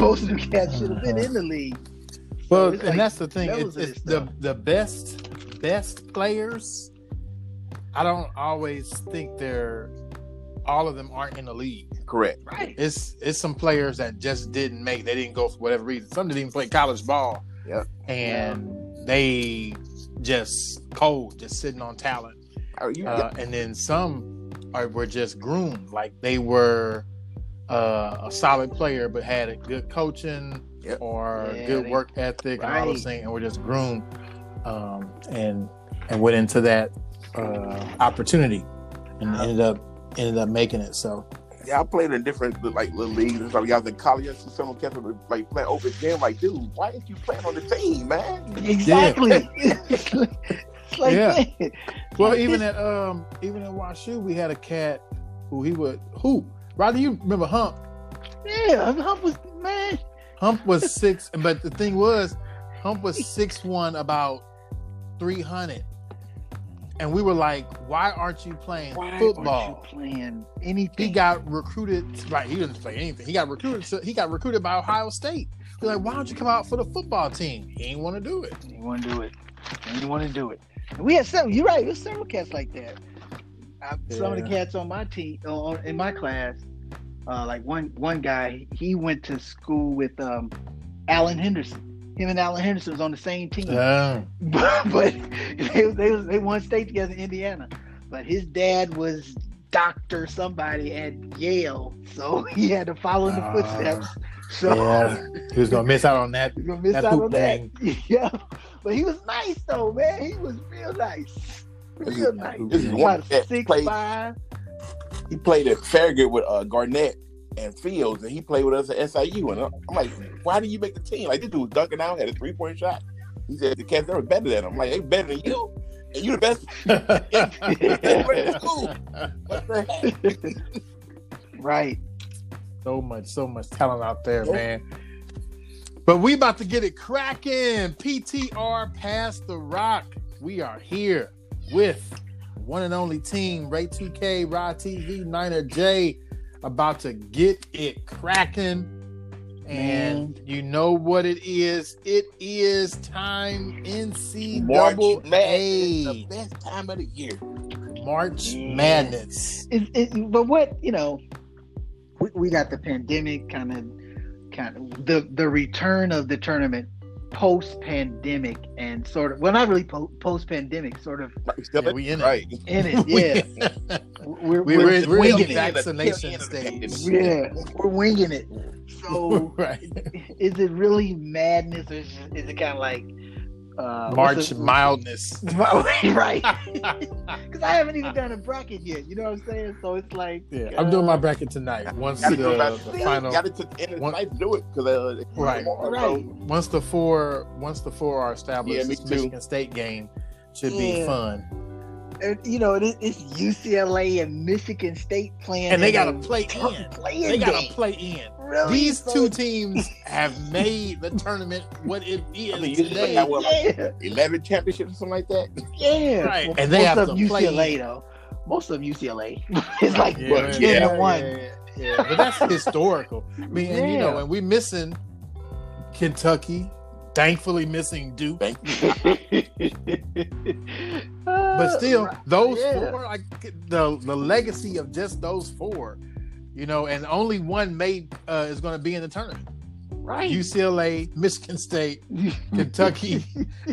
most of them cats should have been in the league. Well, it's and like that's the thing. levels It's, it's the stuff. the best best players. I don't always think they're all of them aren't in the league. Correct. Right. It's it's some players that just didn't make. They didn't go for whatever reason. Some didn't even play college ball. Yep. And they just cold, just sitting on talent. Oh, you- Uh, and then some are were just groomed, like they were uh, a solid player, but had a good coaching Yep. or Yeah, good they- work ethic and all those things, and were just groomed um, and and went into that uh, opportunity and ended up ended up making it. So Yeah, I played in different like little leagues and stuff. I was in college. I see someone kept like playing open gym. Like, dude, why ain't you playing on the team, man? Exactly. it's like, Yeah. man, Well, even at um, even at WashU, we had a cat who he would hoop. Rodney, you remember Hump? yeah, Hump was man. Hump was six, but the thing was, Hump was six one, about three hundred, and we were like, "Why aren't you playing Why football?" aren't you playing anything? He got recruited. Right, he didn't play anything. He got recruited. To, he got recruited by Ohio State. We're like, "Why don't you come out for the football team?" He didn't want to do it. He didn't want to do it. He didn't want to do it. And we had several. You're right. There's several cats like that. I, Some of the cats on my team, on, in my class, uh, like one one guy, he went to school with um, Alan Henderson. Him and Alan Henderson was on the same team, Uh, but, but they they was, they won state together in Indiana. But his dad was Doctor somebody at Yale, so he had to follow in the Ah. footsteps. So yeah, he was gonna miss out on that. you're gonna miss That out hoop on that. Yeah, but he was nice though, man. He was real nice, real nice. This is one About six played- five. He played at Farragut with uh, Garnett and Fields, and he played with us at SIU. And I'm I'm like, why did you make the team? Like this dude was dunking out, had a three point shot. He said the cats they were better than him. I'm like, they better than you, and you the best. What the heck? Right. so much, so much talent out there, man. But we about to get it cracking. PTR past the rock. We are here with one and only team, Ray 2K, Rod TV, Niner J, about to get it cracking. And you know what it is? It is time NC March Madness, the best time of the year. March Yeah. Madness. It, it, but what you know, we, we got the pandemic kind of, kind of the the return of the tournament post pandemic and sort of well not really po- post pandemic sort of still Yeah, we in it. right. in it yeah we're, we we're, were, we're in winging the it vaccination Yeah. stage. yeah we're winging it so right. is it really madness or is it kind of like uh, March the- mildness. right because I haven't even done a bracket yet you know what I'm saying so it's like I'm doing my uh, bracket tonight. Once Gotta the, the final, Got it to the end of the night do it because uh, Right. tomorrow, Right. so- once the four, once the four are established, Yeah, this too. Michigan State game should be fun. and, you know, it, it's UCLA and Michigan State playing, And they got to a play in. They got to play in. Really? These So two teams have made the tournament what it is I mean, you today. got what, like Yeah, eleven championships or something like that. yeah. Right, Well, and they most have of to play UCLA in. though. Most of UCLA. it's like Yeah, Well, ten yeah, to one. yeah, yeah. But that's historical. I mean, and, you know, and we missing Kentucky, thankfully missing Duke. But uh, still, those yeah. four, like the the legacy of just those four, you know, and only one made uh, is going to be in the tournament. right. UCLA, Michigan State, Kentucky,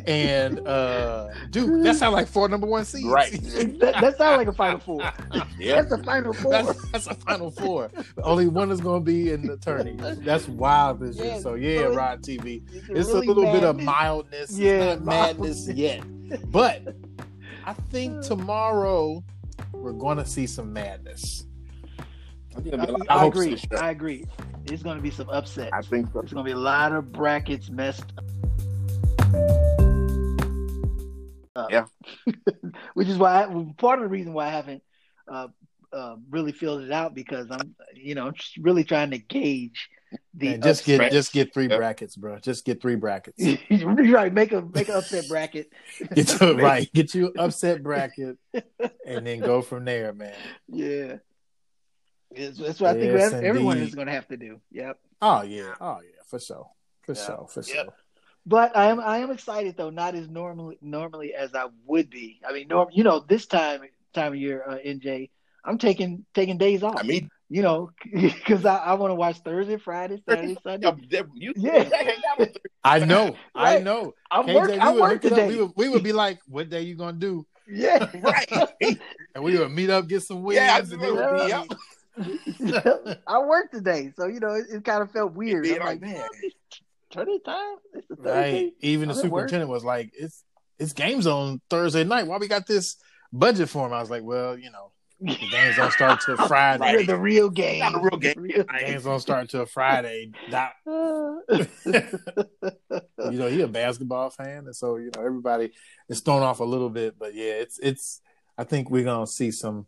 and uh, Duke. That sounds like four number one seeds. Right. that, that sounds like a final four. Yeah. That's a final four. That's, that's a final four. Only one is going to be in the tournament. That's wild this year. Yeah, So yeah, Rod TV. It's, It's really a little bit of mildness. Yeah, it's not madness yet. But I think tomorrow we're going to see some madness. I think there'll be a lot I, I agree. I agree. There's going to be some upset. I think so. There's going to be a lot of brackets messed up. Yeah. Which is why I, part of the reason why I haven't uh, uh, really filled it out because I'm, you know, just really trying to gauge the Man, just get just get three Yep. brackets, bro. Just get three brackets. right. Make a make an upset bracket. Get you right. Get you upset bracket, and then go from there, man. Yeah. It's- That's what I think Yes, ev- everyone is going to have to do. Yep. Oh yeah, oh yeah, for sure, for Yeah. sure, for Yeah. sure. But I am I am excited though, not as normally normally as I would be. I mean, norm, you know, this time time of year, uh, NJ, I'm taking taking days off. I mean, you know, because I, I want to watch Thursday, Friday, Saturday, Sunday. you, Yeah. hang out with I know, I know. I'm KJ, work. we I would work hook up. today. We would, we would be like, "What day you gonna do?" Yeah, right. And we would meet up, get some wings. Yeah, and it would be- Yep. I work today, so you know it, it kind of felt weird. I'm like, man, Thursday time. It's a Thursday. Right. Even the at work. superintendent was like, "It's it's games on Thursday night. Why we got this budget for him?" I was like, "Well, you know, the games don't start till Friday. Right. The real game. Not a real game. Real- Games don't start till Friday." Doc, you know, he a basketball fan, and so you know everybody is thrown off a little bit. But yeah, it's it's. I think we're gonna see some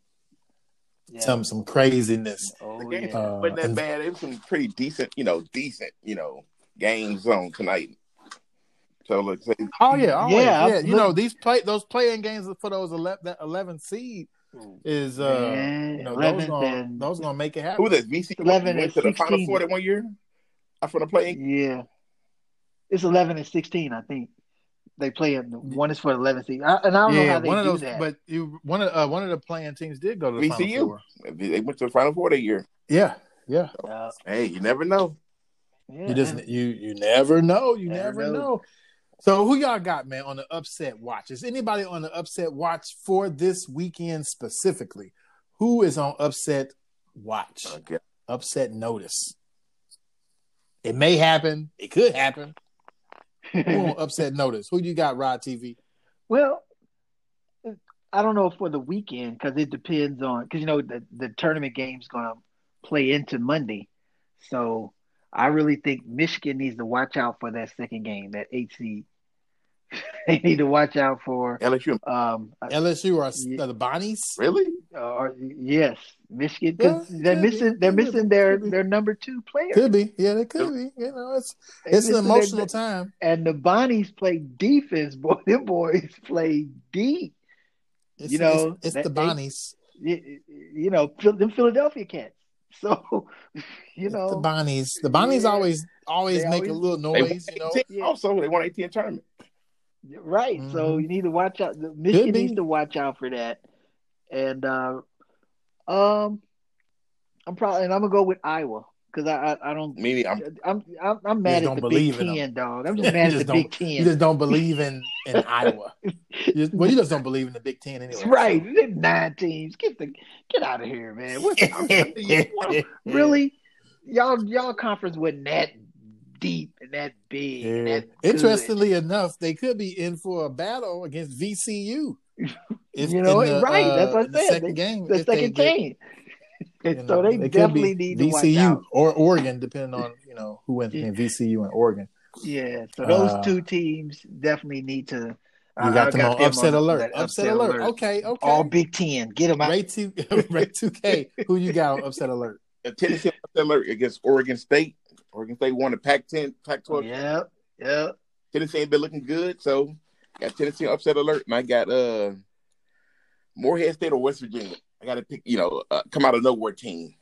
Yeah. some some craziness. Oh, The game yeah. Uh, wasn't that and- bad. It was some pretty decent, you know, decent, you know, games on tonight. So let's say Oh yeah, always. Yeah, yeah. I'm- You know these play those playing games for those 11, that eleven seed is uh Man, you know those gonna, and- those gonna make it happen. who was that? VC 11 went and to the Final 16. Four that one year. I'm from the playing. Yeah, it's eleven and sixteen. I think they play in one is for the eleven seed, I, and I don't know how they one of do those. that. But you one of uh, one of the playing teams did go to the VCU. Final Four. They went to the Final Four that year. Yeah, yeah. Uh, Hey, you never know. yeah, You just you you never know. You Never never, know. know. So who y'all got, man, on the upset watch? Is anybody on the upset watch for this weekend specifically? Who is on upset watch? Okay. Upset notice. It may happen. It could happen. Who on upset notice? Who you got, Rod TV? well, I don't know for the weekend because it depends on because you know the the tournament game's going to play into Monday, so I really think Michigan needs to watch out for that second game, that eight seed. they need to watch out for LSU. um LSU or Yeah. the Bonnies? Really? Or yes, Michigan because Yeah, they're could be, missing they're could missing their be. their number two player. Could be. Yeah, they could be. You know, it's They it's an missing their- emotional time. and the Bonnies play defense, boy. Them boys play deep. It's, You know, it's, it's that the they- Bonnies. You, you know, them Philadelphia cats. So, you It's the know, Bonnies. The Bonnies Yeah. always always They make a always- little They noise. You know, Yeah. Also, they won 18 tournament. right. So Mhm. you need to watch out. The- Michigan needs to watch out for that. And uh, um, I'm probably and I'm gonna go with Iowa because I, I I don't. Meaning, I'm I'm I'm, I'm mad don't at the Big believe in 'em. Ten, dog. I'm just You mad at just the Big don't- Ten. you just don't believe in in Iowa. You just- well, you just don't believe in the Big Ten anyway. right. There's nine teams. Get the get out of here, man. What, what- really? Y'all y'all conference wasn't that deep and that big. And that. Interestingly enough, they could be in for a battle against VCU. If You know, the, right, that's uh, what I in the said. second game, the second get- game. you And so know, they it definitely be need to watch VCU out. or Oregon, depending on you know who wins Yeah. between VCU and Oregon. Yeah, so those Uh, two teams definitely need to. You got them on upset alert. that Upset, alert. Okay, okay. All Big Ten. Get them out. Ray two, Ray two K. Who you got on upset alert? a Tennessee upset alert against Oregon State. Oregon State won the Pac-10, Pac-12. Yep. Yep. Tennessee ain't been looking good, so got Tennessee upset alert, and I got uh Morehead State or West Virginia. I got to pick, you know, uh, come out of nowhere team.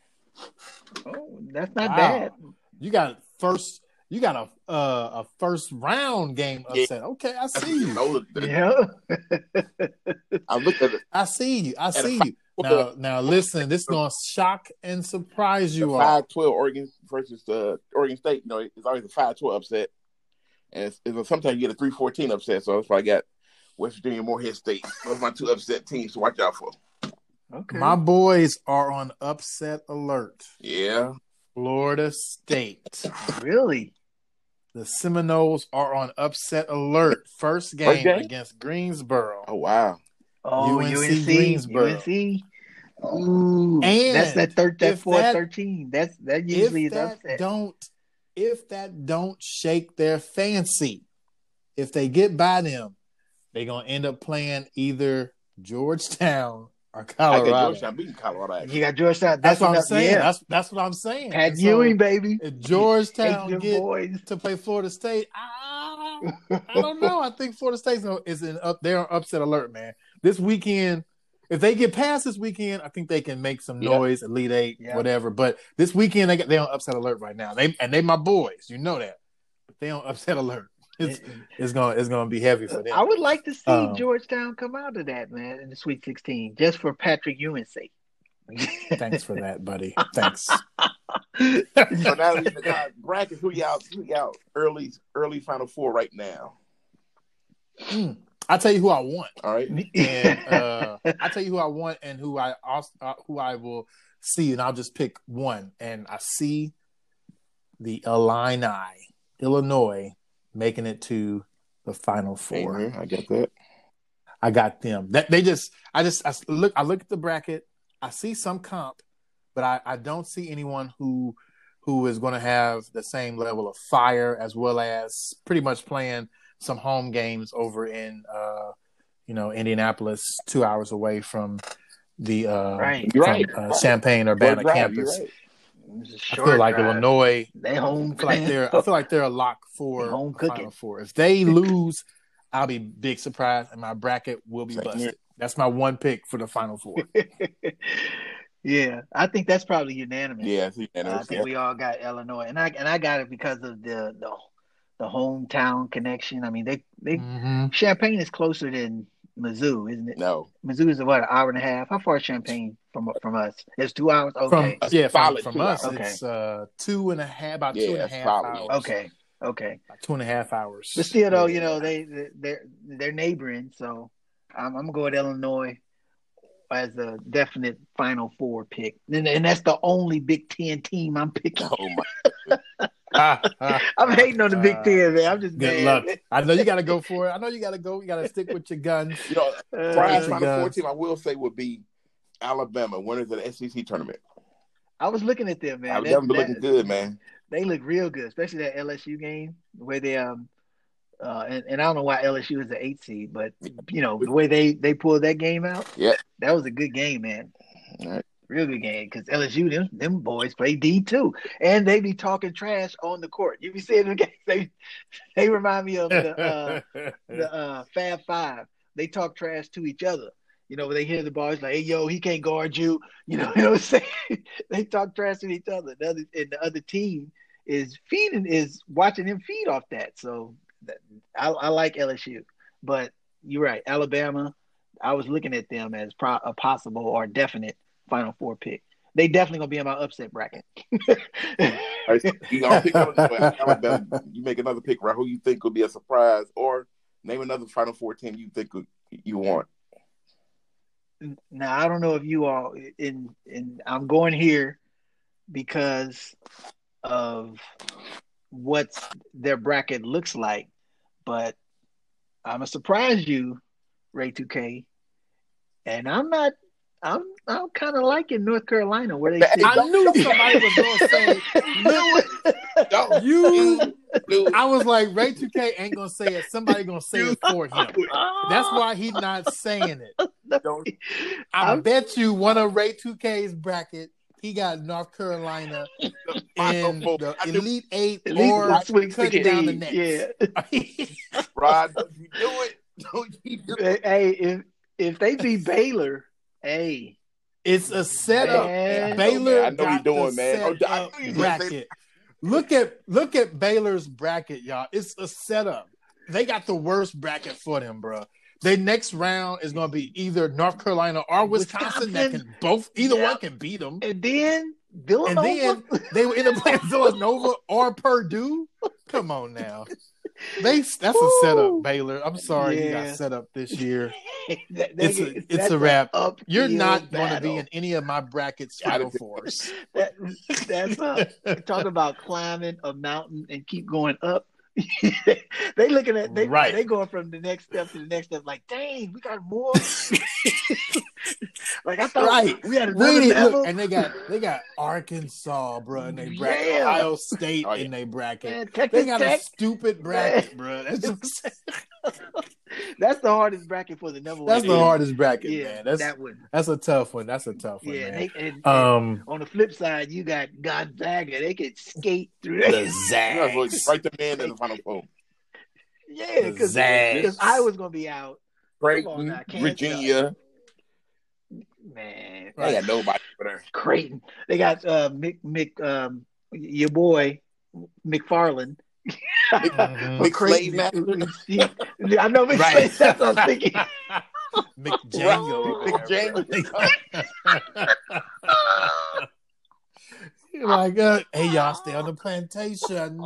Oh, that's not Wow. bad. You got first. You got a uh, a first round game Yeah. upset. Okay, I see you. Yeah. I looked at it. I see you. I a see you. Now, now listen. This is gonna shock and surprise you all. five twelve Oregon versus uh, Oregon State. You know, it's always a five twelve upset, and it's, it's sometimes you get a three fourteen upset. So that's why I got West Virginia, Morehead State. Those are my two upset teams to watch out for. Okay. My boys are on upset alert. Yeah, Florida State. really? The Seminoles are on upset alert. First game, First game? against Greensboro. oh wow, Oh, UNC UNC. Greensboro. UNC. Ooh, And that's that third, that if four that- thirteen. That's that usually if is that upset. don't if that don't shake their fancy, if they get by them, they're gonna end up playing either Georgetown or I got Colorado. Georgetown beating Colorado. Actually. You got Georgetown. That's, what I'm saying. Yeah. That's that's what I'm saying. Pat And so, Ewing, baby. if Georgetown get boys. to play Florida State, I, I don't know. I think Florida State is in up. They're on upset alert, man. This weekend, if they get past this weekend, I think they can make some noise, Elite Eight, whatever. But this weekend they got they on upset alert right now. They and they my boys, you know that. But they on upset alert. It's it's gonna it's gonna be heavy for them. I would like to see Um, Georgetown come out of that, man, in the Sweet 16, just for Patrick Ewing's sake. Thanks for that, buddy. Thanks. So now we got brackets. Who y'all? Who y'all? Early, early Final Four right now. Mm. I tell you who I want. All right. and uh, I tell you who I want and who I also uh, who I will see, and I'll just pick one. And I see the Illini, Illinois, making it to the Final 4 Amen. I get that. I got them. That they just, I just, I s- look, I look at the bracket. I see some comp, but I, I don't see anyone who who is going to have the same level of fire as well as pretty much playing some home games over in uh you know Indianapolis, two hours away from the uh Right. from, Right. uh, Champaign Urbana Short drive, campus. you're right. It's a I short feel like drive. Illinois. They home I feel like they're. I feel like they're a lock for Home cooking. Final Four. If they lose, I'll be big surprised, and my bracket will be Same here. busted. That's my one pick for the Final Four. yeah, I think that's probably unanimous. Yeah, see, Uh, I think we all got Illinois, and I and I got it because of the the, the hometown connection. I mean, they they Mhm. Champaign is closer than Mizzou, isn't it? no. Mizzou is what an hour and a half. How far is Champaign from from us? It's two hours. From Okay, A yeah, from, from us, hours. it's uh, two and a half, about Yeah, two and a it's half solid. hours. okay, okay. About two and a half hours. But still, though, Yeah. you know they they- they're they're neighboring, so I'm, I'm gonna go with Illinois as a definite Final Four pick, and, and that's the only Big Ten team I'm picking. Oh my. I'm hating on the Big. Ten, man. I'm just Good mad. luck. I know you got to go for it. I know you got to go. You got to stick with your guns. You know, Uh, Final got- Four team I will say would be Alabama, winners of the SEC tournament. I was looking at them, man. Alabama That- been looking good, man. They look real good, especially that LSU game where they um uh and, and I don't know why LSU is the eight seed, but you know the way they they pulled that game out. Yeah. that was a good game, man. All right. Real good game because LSU them them boys play D too, and they be talking trash on the court. You be seeing the game. They they remind me of the uh, the uh, Fab Five. They talk trash to each other. You know, when they hear the ball, it's like, "Hey, yo, he can't guard you." You know, you know what I'm saying? they talk trash to each other. The other, and the other team is feeding, is watching them feed off that. So that, I, I like LSU, but you're right, Alabama. I was looking at them as pro, a possible or definite Final Four pick. They definitely gonna be in my upset bracket. All right, so you gonna pick another, Alabama. You make another pick, right? Who you think will be a surprise, or name another Final Four team you think you want. now I don't know if you all in in I'm going here because of what their bracket looks like, but I'm gonna surprise you, Ray 2K, and I'm not. I'm I'm kind of liking North Carolina where they sit. I knew somebody was going to say No, you. dude. I was like, Ray 2K ain't going to say it. Somebody going to say it for him. That's why he's not saying it. Don't- I I'm- bet you one of Ray 2K's bracket, he got North Carolina Final in Four. the Elite Eight or the Sweet cutting down the 16, Nets. Yeah. Rod, don't you do it? Don't you do it? Hey, if if they beat Baylor, hey, It's a setup. Man. Baylor I know got you doing, man. Oh, I up knew you was gonna say- bracket. Look at look at Baylor's bracket, y'all. It's a setup. They got the worst bracket for them, bro. Their next round is going to be either North Carolina or Wisconsin. That can both either Yeah. one can beat them. and then Villanova. And then they were in the playing Villanova or Purdue. Come on now. They that's a setup, Baylor. I'm sorry you got set up this year. That- It's that- a, it's a wrap. You're not going to be in any of my brackets final fours. That, that's a, talk about climbing a mountain and keep going up. They looking at they Right. they going from the next step to the next step. Like, dang, we got more. like I thought Right. we had another Wait, level. look, and they got they got Arkansas, bro, in their bracket. Yeah. Ohio State Oh, yeah. in their bracket. Man, They got Tech. a stupid bracket, bro. That's, just, That's the hardest bracket for the number one. that's the hardest bracket, Yeah, man. That's that one. that's a tough one. That's a tough one, Yeah, man. they, and, and um, on the flip side, you got Gonzaga. They could skate through that. the You might as well Zags. write them in in the Final Four. Yeah, because I was gonna be out. Come on Creighton, now, Virginia. Man, They got nobody over there. Creighton. They got uh Mick Mick um your boy McFarland. Mhm. Mick Creighton- I know Mick Right. Slade, that's what I was thinking. McDjango. McDjango. You're like, uh, hey, y'all stay on the plantation.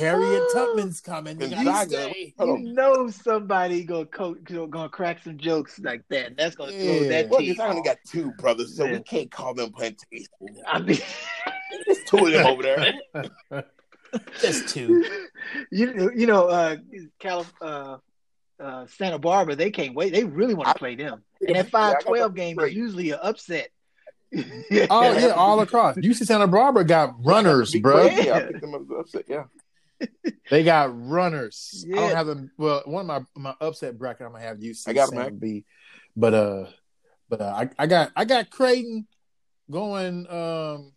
Really? Harriet Tubman's coming. You gotta Gonzaga. You know somebody gonna co- gonna crack some jokes like that. That's gonna throw Yeah. that Well, team. I only got two brothers, so Yeah. we can't call them plantations. I mean, There's two of them over there. Just two. you you know, uh, Calif- uh, uh, Santa Barbara, they can't wait. They really want to play them. And that I five got twelve them game is usually an upset. Oh yeah, all across. UC Santa Barbara got runners, bro. Yeah, I picked them up upset. Yeah. They got runners. I don't have them. Well, one of my my upset bracket, I'm gonna have UC I got Santa man. B, but uh, but uh, I I got I got Creighton going. Um,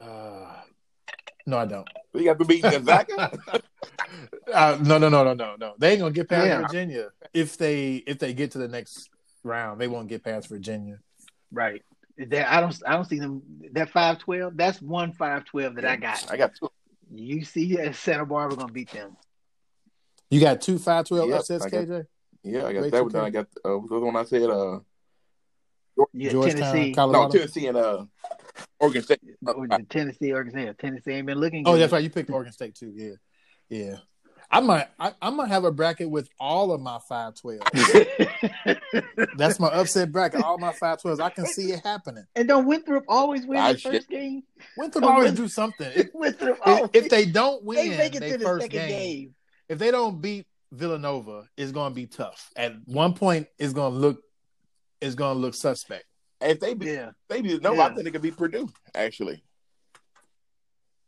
uh, no, I don't. We got to beat Gonzaga. Uh, no, no, no, no, no, no. They ain't gonna get past Yeah. Virginia if they if they get to the next round. They won't get past Virginia. right. That I don't I don't see them that five twelve. That's one five twelve that I got. I got two. You see, uh, Santa Barbara gonna beat them. You got two five twelve Yep, upsets, got- KJ. Yeah, I got Wait, that one. I got uh, the other one I said? Uh, Yeah, Georgetown, Tennessee. no, Tennessee and uh, Oregon State. Oh, Tennessee, Oregon State. Tennessee ain't been looking. Oh, that's right. You picked Oregon State too. Yeah, yeah. I might. I, I might have a bracket with all of my five twelve. That's my upset bracket. All my five twelves. I can see it happening. and don't Winthrop always win the shit. first game? Winthrop always do something. If, Winthrop if, always, if they don't win, they make it they to the first second game, game. if they don't beat Villanova, it's going to be tough. At one point, it's going to look, it's going to look suspect. If they beat, Yeah, they beat no, Yeah. I think it could be Purdue. Actually,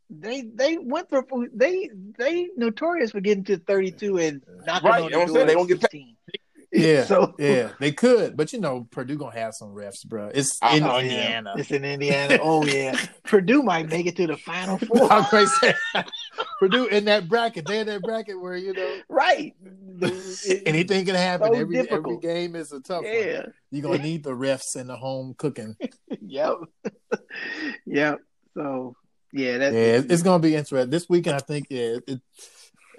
they they Winthrop they they notorious for getting to thirty two and knocking Right, on you know the I'm saying? door They at won't get 16. Yeah, So yeah, they could, but you know, Purdue gonna have some refs, bro. It's Oh, in Oh, yeah. Indiana. It's in Indiana. Oh yeah, Purdue might make it to the final four. I'm crazy. Purdue in that bracket, they in that bracket where you know right. anything can happen. So every every game is a tough one. Yeah. You're gonna need the refs and the home cooking. Yep. yep. So yeah, that's Yeah, it's gonna be interesting. This weekend, I think. Yeah, it,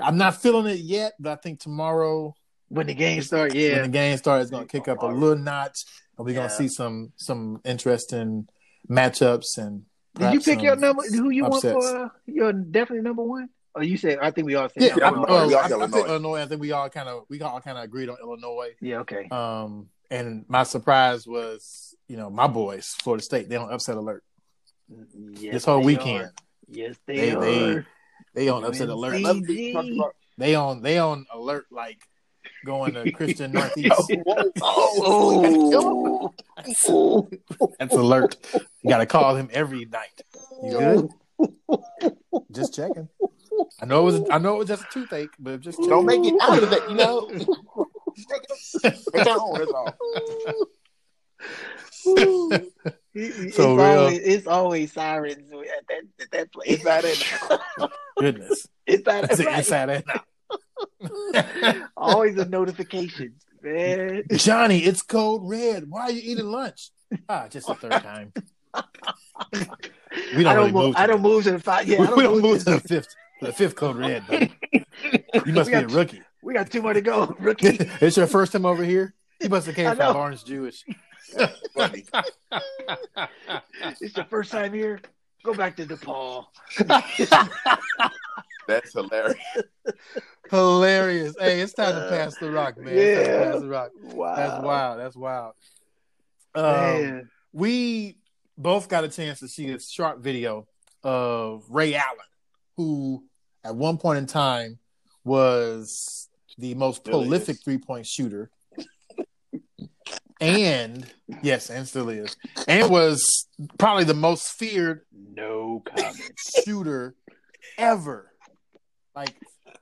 I'm not feeling it yet, but I think tomorrow when the game starts. Yeah, when the game starts, it's gonna kick up a little notch, and we're gonna see some some interesting matchups and. Did you pick your number? Who you upsets. want for uh, your definitely number one? Or you said I think we all said Yeah, number I, I'm- well, we all I, said I think Illinois. Illinois. I think we all kind of we all kind of agreed on Illinois. yeah. Okay. Um, and my surprise was, you know, my boys, Florida State. They don't upset alert Yes, this whole weekend. are. Yes, they, They- are. they- They on upset alert. UNC. Another thing talked about- They on they on alert like going to Christian Northeast. Oh, oh, That's alert. You got to call him every night. You good? Just checking. I know it was I know it was just a toothache, but just Don't make it out of that, you know. Make it on, that's all. It- it's, So real. always, it's always sirens at that at that place. It's not in. goodness. It's not That's it right. inside that now. always a notification, man. Johnny, it's code red. Why are you eating lunch? Ah, just the third time. We don't I don't really move. move. to I don't move to the five. Yeah, I we don't move to to the fifth. The fifth code red. Buddy. You must We be a got- rookie. We got two more to go, rookie. it's your first time over here. You must have came from know. Lawrence Jewish. Funny. it's your first time here. Go back to DePaul. That's hilarious. Hilarious. Hey, it's time to pass the rock, man. It's time to Yeah. pass the rock. Wow, That's wild. That's wild. Um, we both got a chance to see a short video of Ray Allen, who at one point in time was the most Still prolific is. three point shooter. And yes, and still is. And was probably the most feared No comment. shooter ever. Like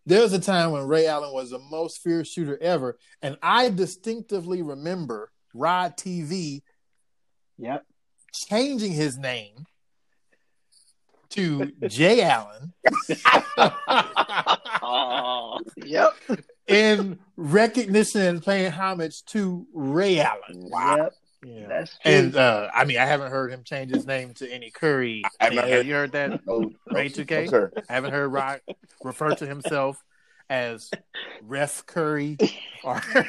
there was a time when Ray Allen was the most feared shooter ever, and I distinctively remember Rod TV Yep. changing his name to Jay Allen Oh, yep. In recognition and paying homage to Ray Allen. Yep. Yeah. That's true. And uh, I mean, I haven't heard him change his name to any Curry. I have not heard- Have you heard that? No, no, Ray 2K? no, sir. I haven't heard Rock refer to himself as Ref Curry, or I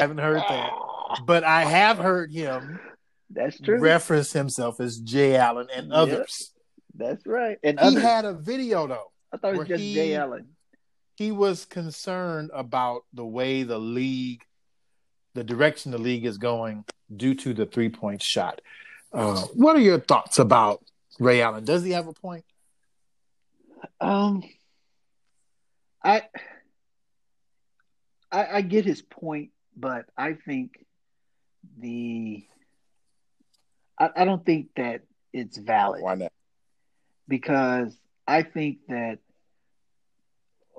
haven't heard that. But I have heard him That's true. reference himself as Jay Allen and Yeah. others. That's right. And He others. had a video though. I thought it was just he- Jay Allen. He was concerned about the way the league, the direction the league is going due to the three point shot. Uh, what are your thoughts about Ray Allen? Does he have a point? Um, I, I I get his point, but I think the I, I don't think that it's valid Why not? because I think that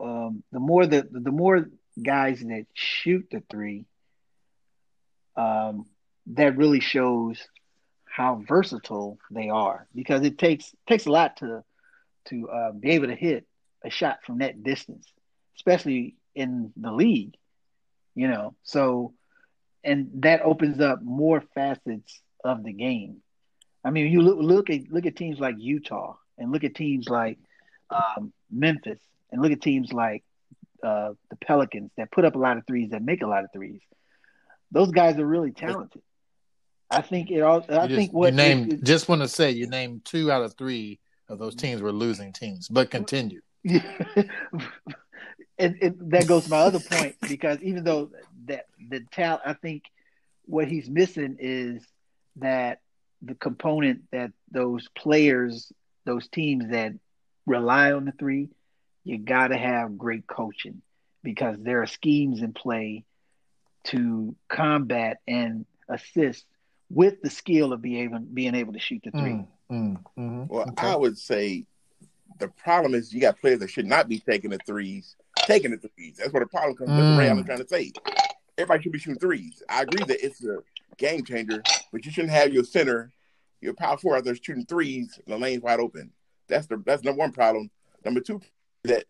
um, the more the the more guys that shoot the three, um, that really shows how versatile they are because it takes takes a lot to to uh, be able to hit a shot from that distance, especially in the league. You know, so and that opens up more facets of the game. I mean, you look look at look at teams like Utah and look at teams like um, Memphis and look at teams like uh, the Pelicans that put up a lot of threes that make a lot of threes. Those guys are really talented. I think it all. I You think just, what you named. it- just want to say you named two out of three of those teams were losing teams. But continue. and, and that goes to my other point because even though that the talent, I think what he's missing is that the component that those players, those teams that rely on the three, you got to have great coaching because there are schemes in play to combat and assist with the skill of being able, being able to shoot the three. Mm, mm, mhm. Well, Okay. I would say the problem is you got players that should not be taking the threes, taking the threes. That's what the problem comes. That's what Ray Mm. Allen trying to say. Everybody should be shooting threes. I agree that it's a game changer, but you shouldn't have your center, your power four out there shooting threes and the lane's wide open. That's the that's number one problem. Number two, that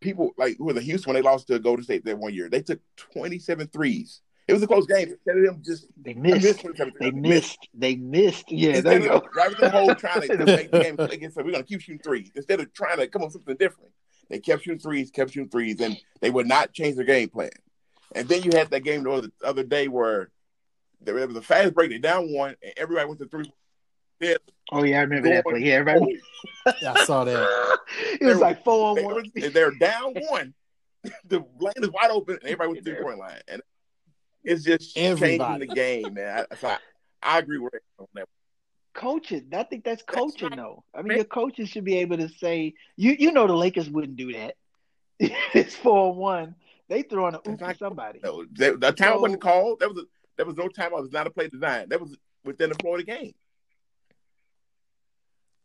people like who was in Houston when they lost to Golden State that one year, they took 27 threes. It was a close game. Instead of them just They missed. missed 27 They missed. They missed. Yeah, Instead of go. driving the hole trying to make the game against them, we're gonna keep shooting threes. Instead of trying to come up with something different, they kept shooting threes, kept shooting threes, and they would not change their game plan. And then you had that game the other, other day where there was a fast break, they down one, and everybody went to three. Yeah, Oh yeah, I remember that play. Yeah, everybody. I saw that. it was like four on one. they're down one. the lane is wide open, and everybody went to the three point line, and it's just Everybody. changing the game, man. I, so I, I agree with Ray on that. Coaching. I think that's coaching right. though. I mean, your coaches should be able to say, you you know, the Lakers wouldn't do that. it's four on one. They throwing a oop That's to somebody. No, the, the time So- wasn't called. There was a, there was no time. It was not a play design. That was within the flow of the game.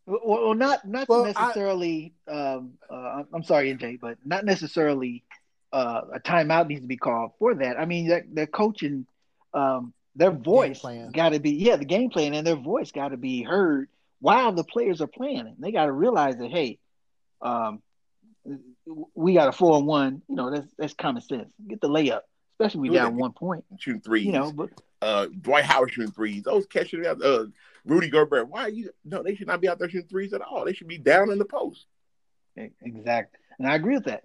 Well, well not not Well, I- necessarily. um, uh, I'm sorry, NJ, but not necessarily. Uh, a timeout needs to be called for that. I mean, that their coaching, um, their voice got to be yeah, the game plan and their voice got to be heard while the players are playing. They got to realize that hey, um, we got a four on one. You know, that's that's common sense. Get the layup, especially we Do down one point. Shooting threes. You know, but uh, Dwight Howard shooting threes. Those catching out. Uh, Rudy Gobert. Why are you? No, they should not be out there shooting threes at all. They should be down in the post. Exactly, and I agree with that.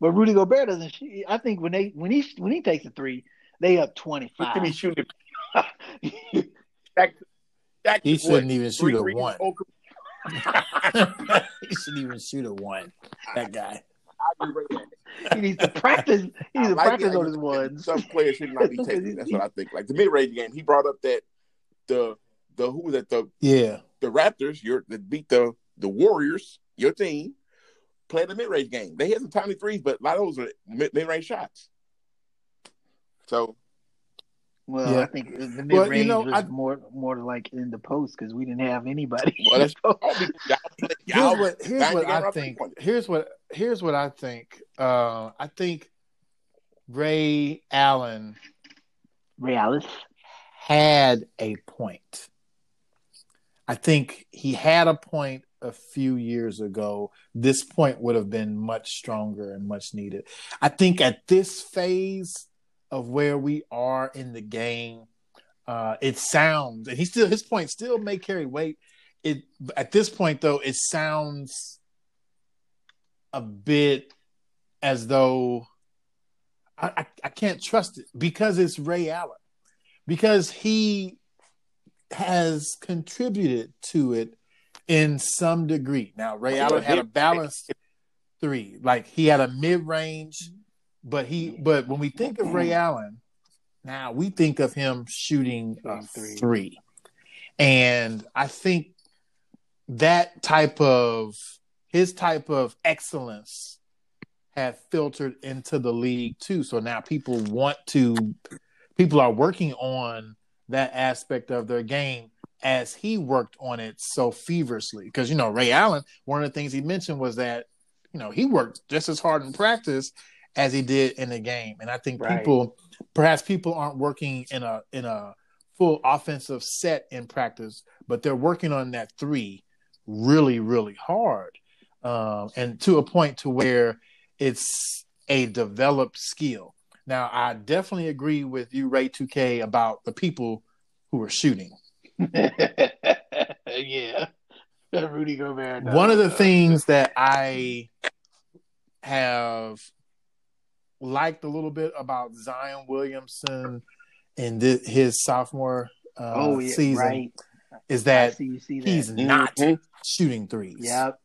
But Rudy Gobert doesn't. shoot- I think when they when he when he takes a three, they up twenty He shooting. back, back he shouldn't even three shoot a threes one. he shouldn't even shoot a one. That guy. I agree with that. he needs to practice. He needs I to like practice it. on his ones. Some players should not be taking. That's what I think. Like the mid range game, he brought up that the the who was at the Yeah. the Raptors, your that beat the the Warriors, your team, played the mid range game. They hit some tiny threes, but a lot of those are mid range shots. So Well, Yeah. I think the mid Well, range you know, was I- more more like in the post because we didn't have anybody. well, that's So- all y'all, Here's what here's what I think. Here's what here's what I think. Uh, I think Ray Allen Realis. had a point. I think he had a point a few years ago. This point would have been much stronger and much needed. I think at this phase of where we are in the game, Uh, it sounds, and he still his point still may carry weight. It at this point though, it sounds a bit as though I, I, I can't trust it because it's Ray Allen, because he has contributed to it in some degree. Now Ray Allen had a balanced three, like he had a mid range, but he but when we think of Ray Allen, now we think of him shooting a Three. three, and I think that type of his type of excellence have filtered into the league too. So now people want to, people are working on that aspect of their game as he worked on it so feverishly. Because you know Ray Allen, one of the things he mentioned was that you know he worked just as hard in practice as he did in the game, and I think Right. people, perhaps people aren't working in a in a full offensive set in practice, but they're working on that three really really hard, um, and to a point to where it's a developed skill. Now, I definitely agree with you, Ray 2K, about the people who are shooting. yeah. Rudy Gobert. One of the things that I have liked a little bit about Zion Williamson in thi- his sophomore uh, oh yeah, season right. is that see that. he's not Mhm. shooting threes. Yep.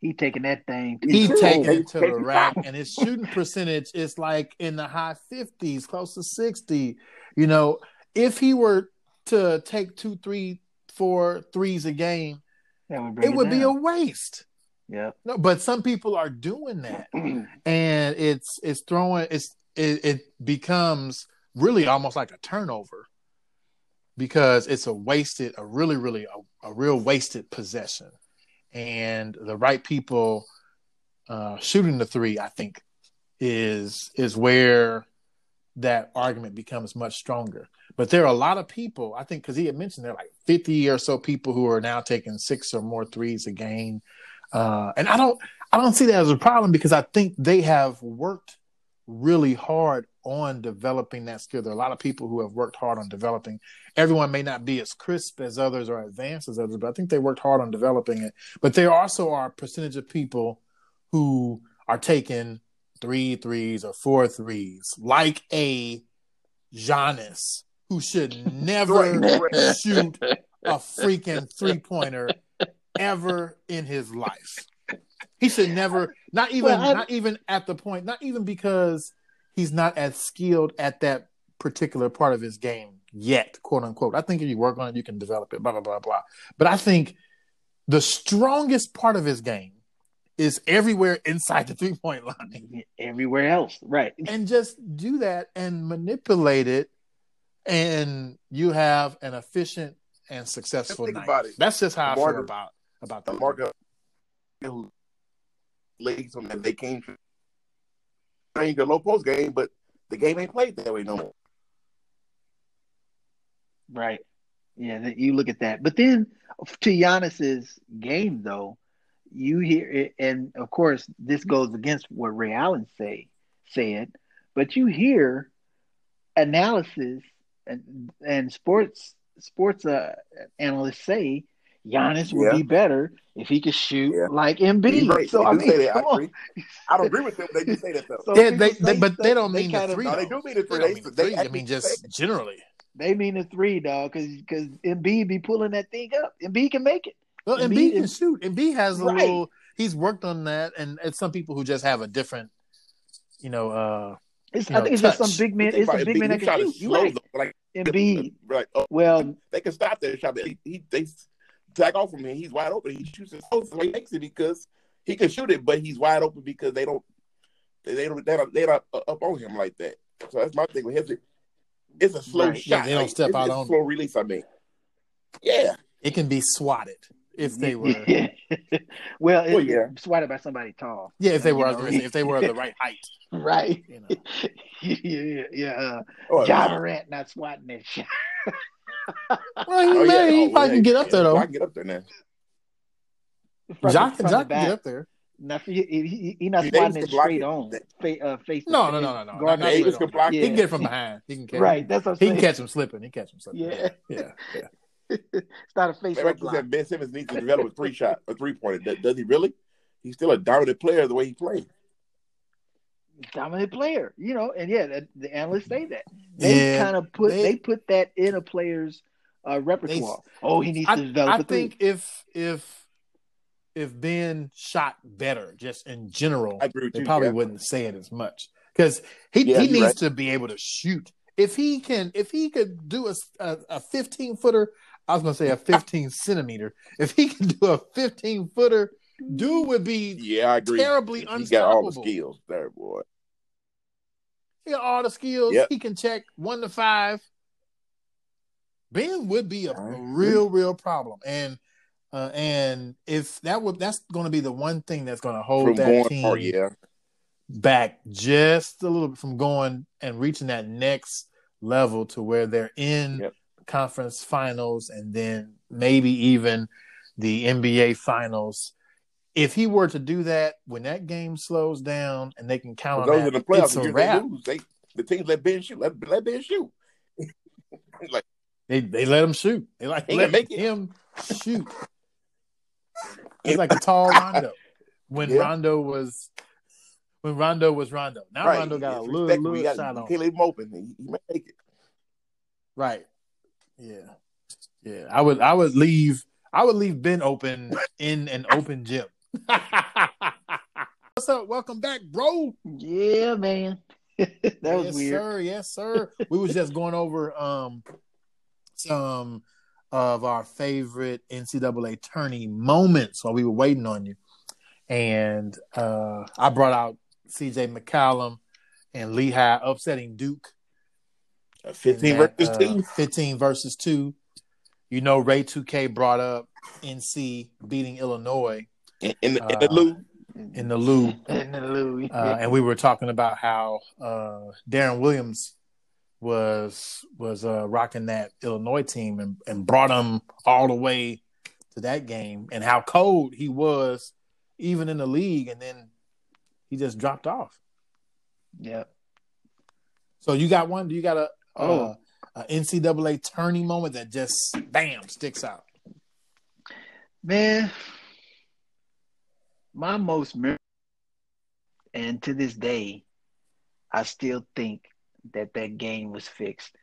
He taking that thing. He True. taking it to the rack, and his shooting percentage is like in the high fifties, close to sixty. You know, if he were to take two, three, four threes a game, That would bring it would be a waste. Yep. No, but some people are doing that, and it's it's throwing it's it, it becomes really almost like a turnover because it's a wasted, a really really a, a real wasted possession, and the right people uh, shooting the three, I think, is is where that argument becomes much stronger. But there are a lot of people, I think, because he had mentioned there are like 50 or so people who are now taking six or more threes a game. Uh, and I don't I don't see that as a problem because I think they have worked really hard on developing that skill. There are a lot of people who have worked hard on developing. Everyone may not be as crisp as others or advanced as others, but I think they worked hard on developing it. But there also are a percentage of people who are taking three threes or four threes, like a Giannis, who should never shoot a freaking three pointer ever in his life. He should never, not even, Well, not even at the point, not even because he's not as skilled at that particular part of his game yet, quote unquote. I think if you work on it, you can develop it, blah, blah, blah, blah. But I think the strongest part of his game is everywhere inside the three point line Everywhere else, right? and just do that and manipulate it and you have an efficient and successful Think night. That's just how I feel Margaret- about about the market leagues and they came to change the low post game, but the game ain't played that way no more. Right. Yeah, that you look at that. But then to Giannis's game though, you hear it and of course this goes against what Ray Allen say said, but you hear analysis and and sports sports uh, analysts say Giannis would Yeah. be better if he could shoot Yeah. like Embiid. Right. So I mean, say that. I agree. I don't agree with them. They do say that though. So Yeah, people they, they but they don't mean the kind of- three. no, they do mean the three. don't They, mean they three. I mean just say- generally. They mean the three, dog, because because Embiid be pulling that thing up. Embiid can make it. Well, Embiid Embiid can is- shoot. Embiid has a Right. little. He's worked on that, and it's some people who just have a different, you know. uh It's, You I think it's just some big man. think It's about a it, big man that can shoot. You slow, right. Like Embiid. Right. oh, Well, they can stop that shot. He, he they tag off from him. He's wide open. He shoots it so he makes it because he can shoot it, but he's wide open because they don't they, they don't they're not, they're not up on him like that. So that's my thing with him. It's a slow Right. shot. Yeah, they don't Like, step out on slow release. I mean, yeah, It can be swatted if they were. well, it, Well, yeah. swatted by somebody tall. Yeah, if they were know, if they were of the right height. right. You know. yeah, yeah, yeah. Uh, oh, Ja. Morant not swatting that shot. Well, he Oh, may. yeah. he Oh, probably yeah. can get up there though. I can get up there now. From, Jock, from Jock can get up there. Not he, he, he not He swatting it block straight it. on. Fa- uh, face to No, no, no, no, no. Guard Davis shit could on. block He it. can Yeah. get from behind. He can catch. Right, that's what I'm He saying. can catch him slipping. He can catch him slipping. Yeah. yeah, yeah. it's not a face Man, like you said, Ben Simmons needs to develop a three shot, a three pointer. Does, does he really? He's still a dominant player the way he plays. Dominant player, you know, and yeah, the, the analysts say that they Yeah, kind of put they- they, put that in a player's uh, repertoire. oh, he needs to I, develop I a three. think if if if Ben shot better, just in general, I agree with they you. probably yeah. wouldn't say it as much because he Yeah, he needs right. to be able to shoot. If he can, if he could do a a, a fifteen footer, I was gonna say a fifteen centimeter. If he can do a fifteen footer, dude would be Yeah, I agree. terribly he got all the skills there, boy. He got all the skills. Yep. He can check one to five. Ben would be a real, real problem, and uh, and if that would that's going to be the one thing that's going to hold From that going team yeah. back just a little bit from going and reaching that next level to where they're in Yep. conference finals and then maybe even the NBA finals. If he were to do that when that game slows down and they can count But on that, the playoffs, it's a years they wrap. lose, they the teams let Ben shoot. Let, let Ben shoot. like They they let him shoot. They like let make it. him shoot. He's like a tall Rondo. When Yeah. Rondo was when Rondo was Rondo. Now right, Rondo got a little, little got- shot on. can't leave him open. He, he may make it. Right. Yeah. Yeah. I would I would leave I would leave Ben open in an open gym. What's up? Welcome back, bro. Yeah, man, that was weird. yes, weird. sir. Yes, sir. we was just going over um some of our favorite NCAA tourney moments while we were waiting on you, and uh I brought out C.J. McCallum and Lehigh upsetting Duke. Uh, Fifteen that, versus uh, two. 15 versus 2. You know, Ray 2K brought up NC beating Illinois In, in, the, in the uh, in the Lou. And then Louis. Uh, and we were talking about how uh, Deron Williams was was uh, rocking that Illinois team and, and brought him all the way to that game and how cold he was even in the league and then he just dropped off. yeah. So you got one? Do you got a, Oh. uh, a NCAA tourney moment that just bam sticks out? Man, my most memorable, and to this day, I still think that that game was fixed.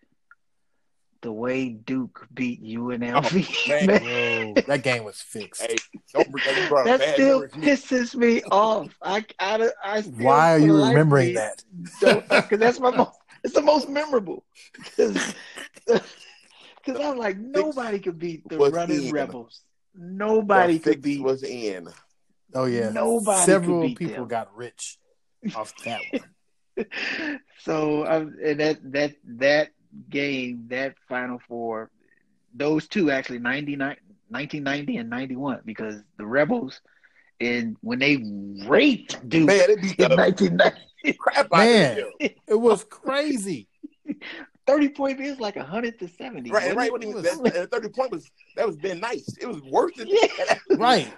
The way Duke beat UNLV, oh, man. man, Whoa, that game was fixed. Hey, don't bring that. you brought a that still memory me. pisses me off. I, I, I still, Why are you the life of remembering that? Because that's my most. It's the most memorable. Because I'm like nobody could beat the running in. rebels. Nobody The could beat. was in. Oh yeah, Nobody Several people them. got rich off that one. so um, and that that that game, that Final Four, those two actually 99, 1990 and ninety one because the rebels and when they raped Duke Man, in nineteen ninety. crap Man. It was crazy. 30 point is like 100 to 70. Right, right. When he was that, that thirty point was that was been nice. It was worth it. Yeah. Right.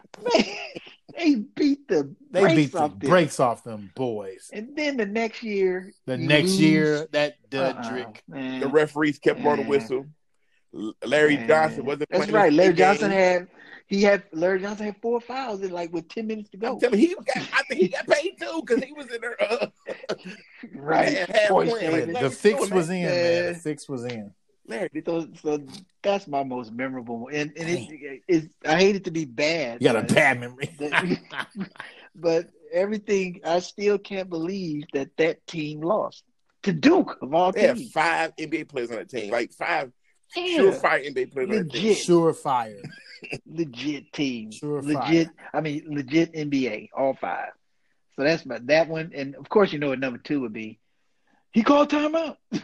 Man, they beat the They brakes beat the off them. brakes off them boys. And then the next year, The next lose. year, that Uh-uh, Dudrick. The referees kept blowing the whistle. Larry Man. Johnson wasn't. That's right. Larry Johnson game. had he had Larry Johnson had four fouls in like with ten minutes to go. I'm telling you, he got, I think he got paid too because he was in there. Uh, right. had half Points Like, the Larry fix was in, man. The Yeah. fix was in. Larry, So, so that's my most memorable one. And, and it, it, I hate it to be bad. You got a but- bad memory. but everything, I still can't believe that that team lost to Duke of all they had teams. five NBA players on the team, like five Yeah. surefire NBA players on the team. Legit. Surefire. legit team. Sure legit. I mean, legit NBA, all five. So that's my that one. And of course, you know what number two would be. He called timeout. Man,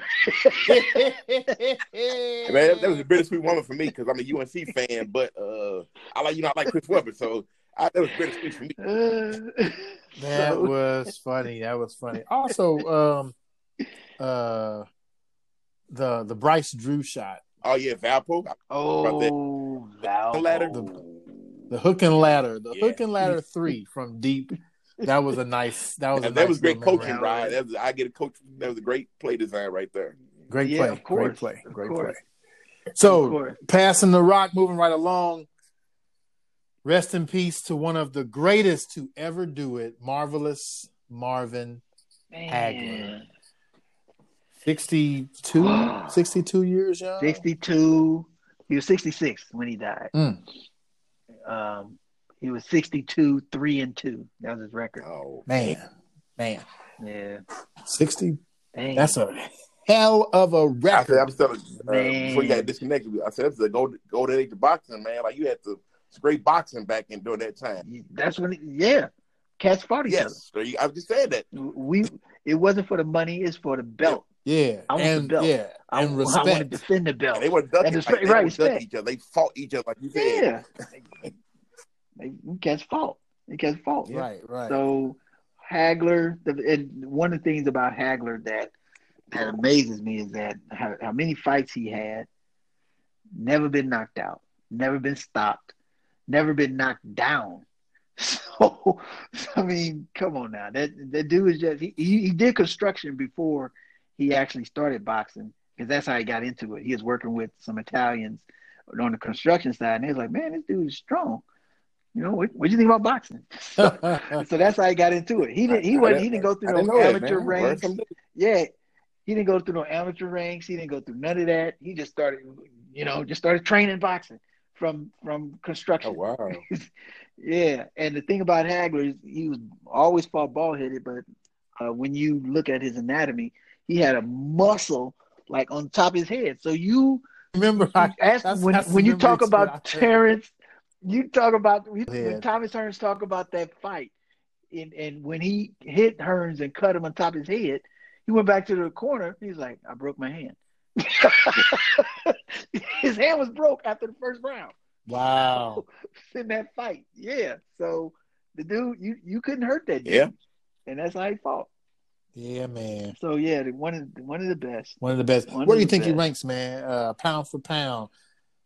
that, that was a bittersweet moment for me because I'm a UNC fan, but uh, I like you know I like Chris Webber, so I, that was bittersweet for me. Uh, That so- was funny. That was funny. Also, um, uh, the the Bryce Drew shot, Oh yeah, Valpo. oh, Val. ladder. The- the hook and ladder, the Yeah. hook and ladder three from deep that was a nice. That was a that nice was great coaching, memory. Ryan. That was, I get a coach. That was a great play design right there. Great Yeah, play. of course, Great play. of Great course. play. So passing the rock, moving right along. Rest in peace to one of the greatest to ever do it, marvelous Marvin Hagler. 62, 62 years young. 62. He was 66 when he died. Mm. Um, he was 62, 3 and 2. That was his record. Oh Man, man, Yeah. 60. Dang. That's a hell of a record. I'm telling you, uh, Man. before you got disconnected, I said, that's the go golden age of boxing, man. Like you had to it's great boxing back in during that time. That's when, yeah. Cats fought each Yes, so you, I just said that. We, it wasn't for the money, it's for the belt. Yeah, I want the and belt. yeah, I, and I want to defend the belt. And they were ducking, And like, respect- they right, were respect. each other. They fought each other, like you said. Yeah. they, cats fought. They cats fought. Right, right. So Hagler, the, and one of the things about Hagler that that amazes me is that how, how many fights he had, never been knocked out, never been stopped, never been knocked down. So I mean, come on now, that that dude is just he, he, he did construction before he actually started boxing because that's how he got into it. He was working with some Italians on the construction side, and he was like, "Man, this dude is strong." You know, what do you think about boxing? So, so that's how he got into it. He didn't. He I wasn't. He didn't go through I no didn't know that, amateur. Learn ranks. Yeah, he didn't go through no amateur ranks. He didn't go through none of that. He just started, you know, just started training boxing from from Oh construction. wow! Yeah, and the thing about Hagler is he was always fought ball headed, but uh, when you look at his anatomy, he had a muscle like on top of his head. So you Remember, I, ask that's- when when you talk about. Terrence, you talk about when Yeah. Thomas Hearns talk about that fight, and and when he hit Hearns and cut him on top of his head, he went back to the corner. He's like, I broke my hand. his hand was broke after the first round wow. in that fight. Yeah. So the dude, you you couldn't hurt that dude. Yeah. And that's how he fought. Yeah, man. So yeah, the, one of one of the best. One of the best. One Where do you think he ranks, man? Uh, pound for pound.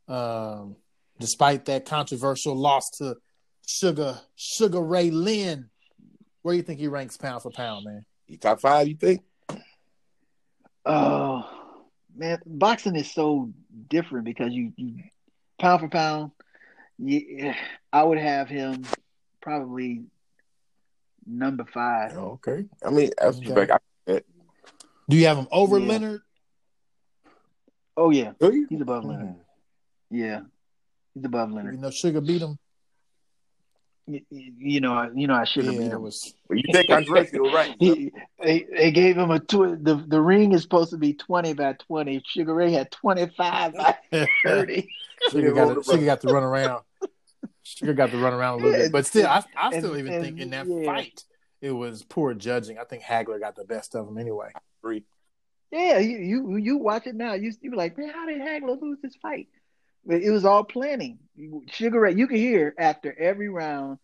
Um, despite that controversial loss to Sugar Sugar Ray Lynn, where do you think he ranks pound for pound, man? You top five? You think? Oh man, boxing is so different because you, you pound for pound. You, I would have him probably number five. Oh, okay. I mean, that's Okay. respect. I, Do you have him over Yeah. Leonard? Oh yeah, do you? he's above Leonard. Mm-hmm. Yeah, he's above You know, Sugar beat him. You, you know, I- you know, I should have Yeah, beat it him. was. Well, you think controversial, right? He, they, they gave him a tw- the the ring is supposed to be twenty by twenty. Sugar Ray had twenty five by thirty. Sugar got, to, Sugar got to run around. Sugar got to run around a little Yeah, bit, but still, I, I still and- even and- think in that yeah. fight it was poor judging. I think Hagler got the best of him anyway. Three. Yeah, you you you watch it now. You you be like, man, how did Hagler lose this fight? But it was all planning. Sugar Ray, you can hear after every round,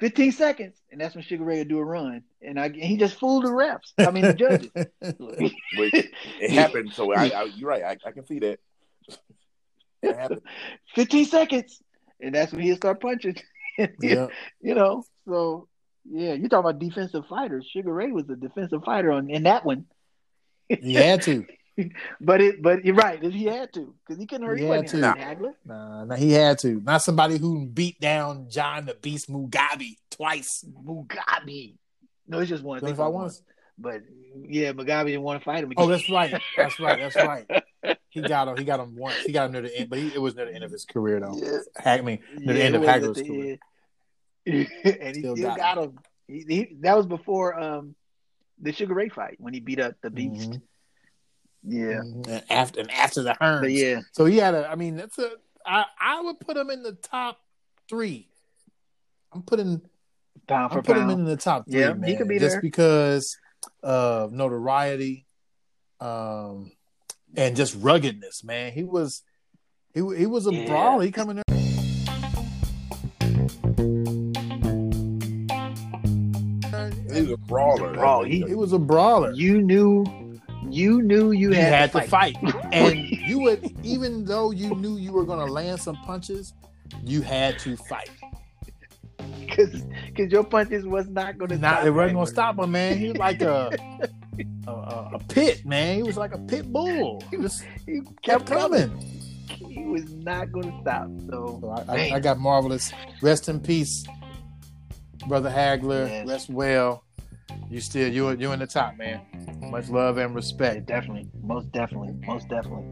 fifteen seconds, and that's when Sugar Ray would do a run, and I, he just fooled the refs. I mean the judges. Which it happened. So I, I you're right. I, I can see that. It happened. fifteen seconds, and that's when he'll start punching. yeah, you know, so yeah, you talk about defensive fighters. Sugar Ray was a defensive fighter on in that one. he had to. But it, but you're right. He had to because he couldn't hurt. He He, had to. hurting Hagler. Nah, nah, he had to. Not somebody who beat down John the Beast Mugabi twice. Mugabi. No, it's just one. Think If I But yeah, Mugabi didn't want to fight him. Oh, that's right. That's right. That's right. He got him. He got him once. He got him near the end, but he, it was near the end of his career though. Yeah. Me near the end of Hagler's career. and he Still still got got, him. He, he, that was before um the Sugar Ray fight when he beat up the Beast. Mhm. Yeah, Mhm. And after and after the Hearns. but yeah, So he had a. I mean, that's a. I I would put him in the top three. I'm putting. pound for I'm putting him in the top three, Yeah, man. he could be just there. because of notoriety, um, and just ruggedness, man. He was. He, he was a Yeah. brawler. He coming there. He was a brawler. Brawl. He- He was a brawler. You knew, you knew you, you had, had to to fight. fight. and you would even though you knew you were going to land some punches you had to fight because because your punches was not going to Not stop. it wasn't gonna stop him, man. He was like a a, a, a pit, man. He was like a pit bull. He just He kept kept coming. coming. He was not going to stop. So, So I, I. I got marvelous. Rest in peace, brother Hagler. Yes. Rest well. You still you you in the top, man. Much love and respect. definitely, most definitely, most definitely,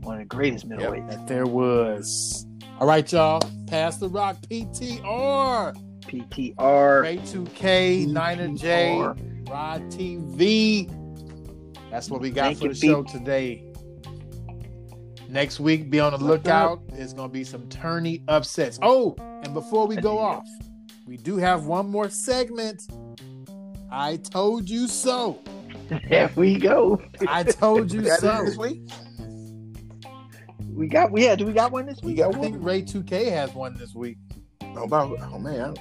one of the greatest middleweights. That there was. All right, y'all. Pass the rock. PTR. PTR. Ray 2K, Niner J, Rod TV. That's what we got Thank for the show today. Next week, be on the lookout. There's going to be some tourney upsets. Oh, and before we go off, we do have one more segment. I told you so. There we go. I told you so. this week? We got yeah. Do we got one this week? got I one? think Ray 2K has one this week. Oh, about, oh man.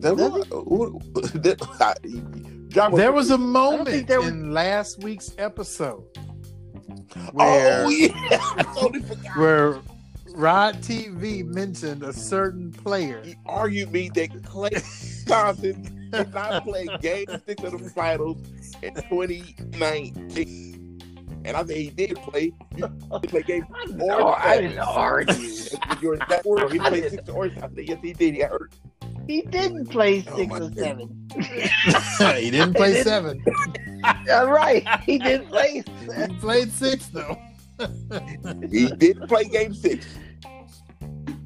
That Does was, who- uh, that- I- There was a moment there was- in last week's episode oh, where Oh yeah, totally where Rod TV mentioned a certain player. He argued me that Klay Thompson did not play Game Six of the Finals in 2019, and I think he did play. He did play Game No, or I didn't argue. You're that word. He played six or I said yes, he did. He got hurt. he didn't play Oh, six my or goodness. seven. he didn't play It- seven. All right, he didn't play. He played six though. He did play Game Six.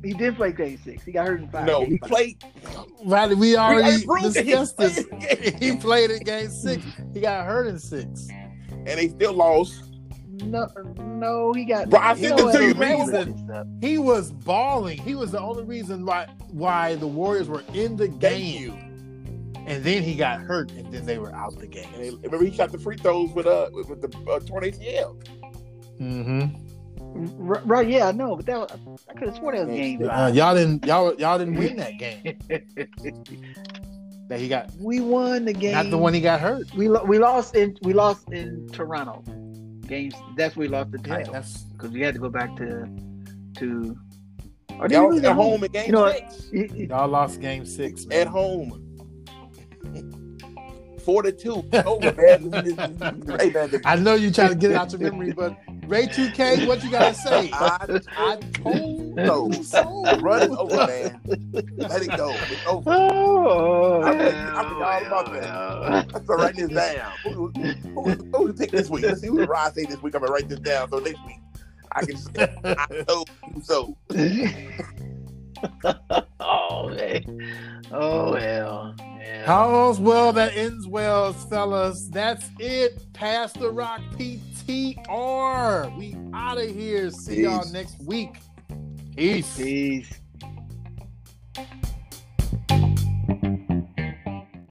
He didn't play game six. He got hurt in five. No, Game he played. Right, we already proved that he discussed this. played in Game He played in game six. He got hurt in six. and they still lost. No, no, he got. Bro, I he sent don't it to you, man. reason. He was balling. He was the only reason why why the Warriors were in the Thank game. you. And then he got hurt, and then they were out the game. And they, remember, he shot the free throws with uh with, with the uh, torn ACL. Mm-hmm. R- Right? Yeah, I know, but that was, I could have sworn that was game Uh, y'all didn't y'all y'all didn't win that game. That he got we won the game. not the one he got hurt. we lo- we lost in we lost in Toronto. Games. That's where we lost the Yeah, title that's because we had to go back to to. Or did Y'all we was lose at home in Game You know what? Six. Y- y- y'all lost game six. Man. At home. Four to two. Over, man. hey, man. I know you trying to get it out your memory, but Ray 2K, what you gotta say? I, I told No. you so. run it over, man. Let it go. It's over. Oh, I think- I think all about that. that. So write this down. Who, who, who, who we pick this week? Let's see who Rod say this week. I'm gonna write this down so next week I can say I told you so. oh man. Oh well. Yeah. All's well that ends well, fellas. That's it. Pass the rock PTR. We out of here. See y'all next week. Peace. Peace.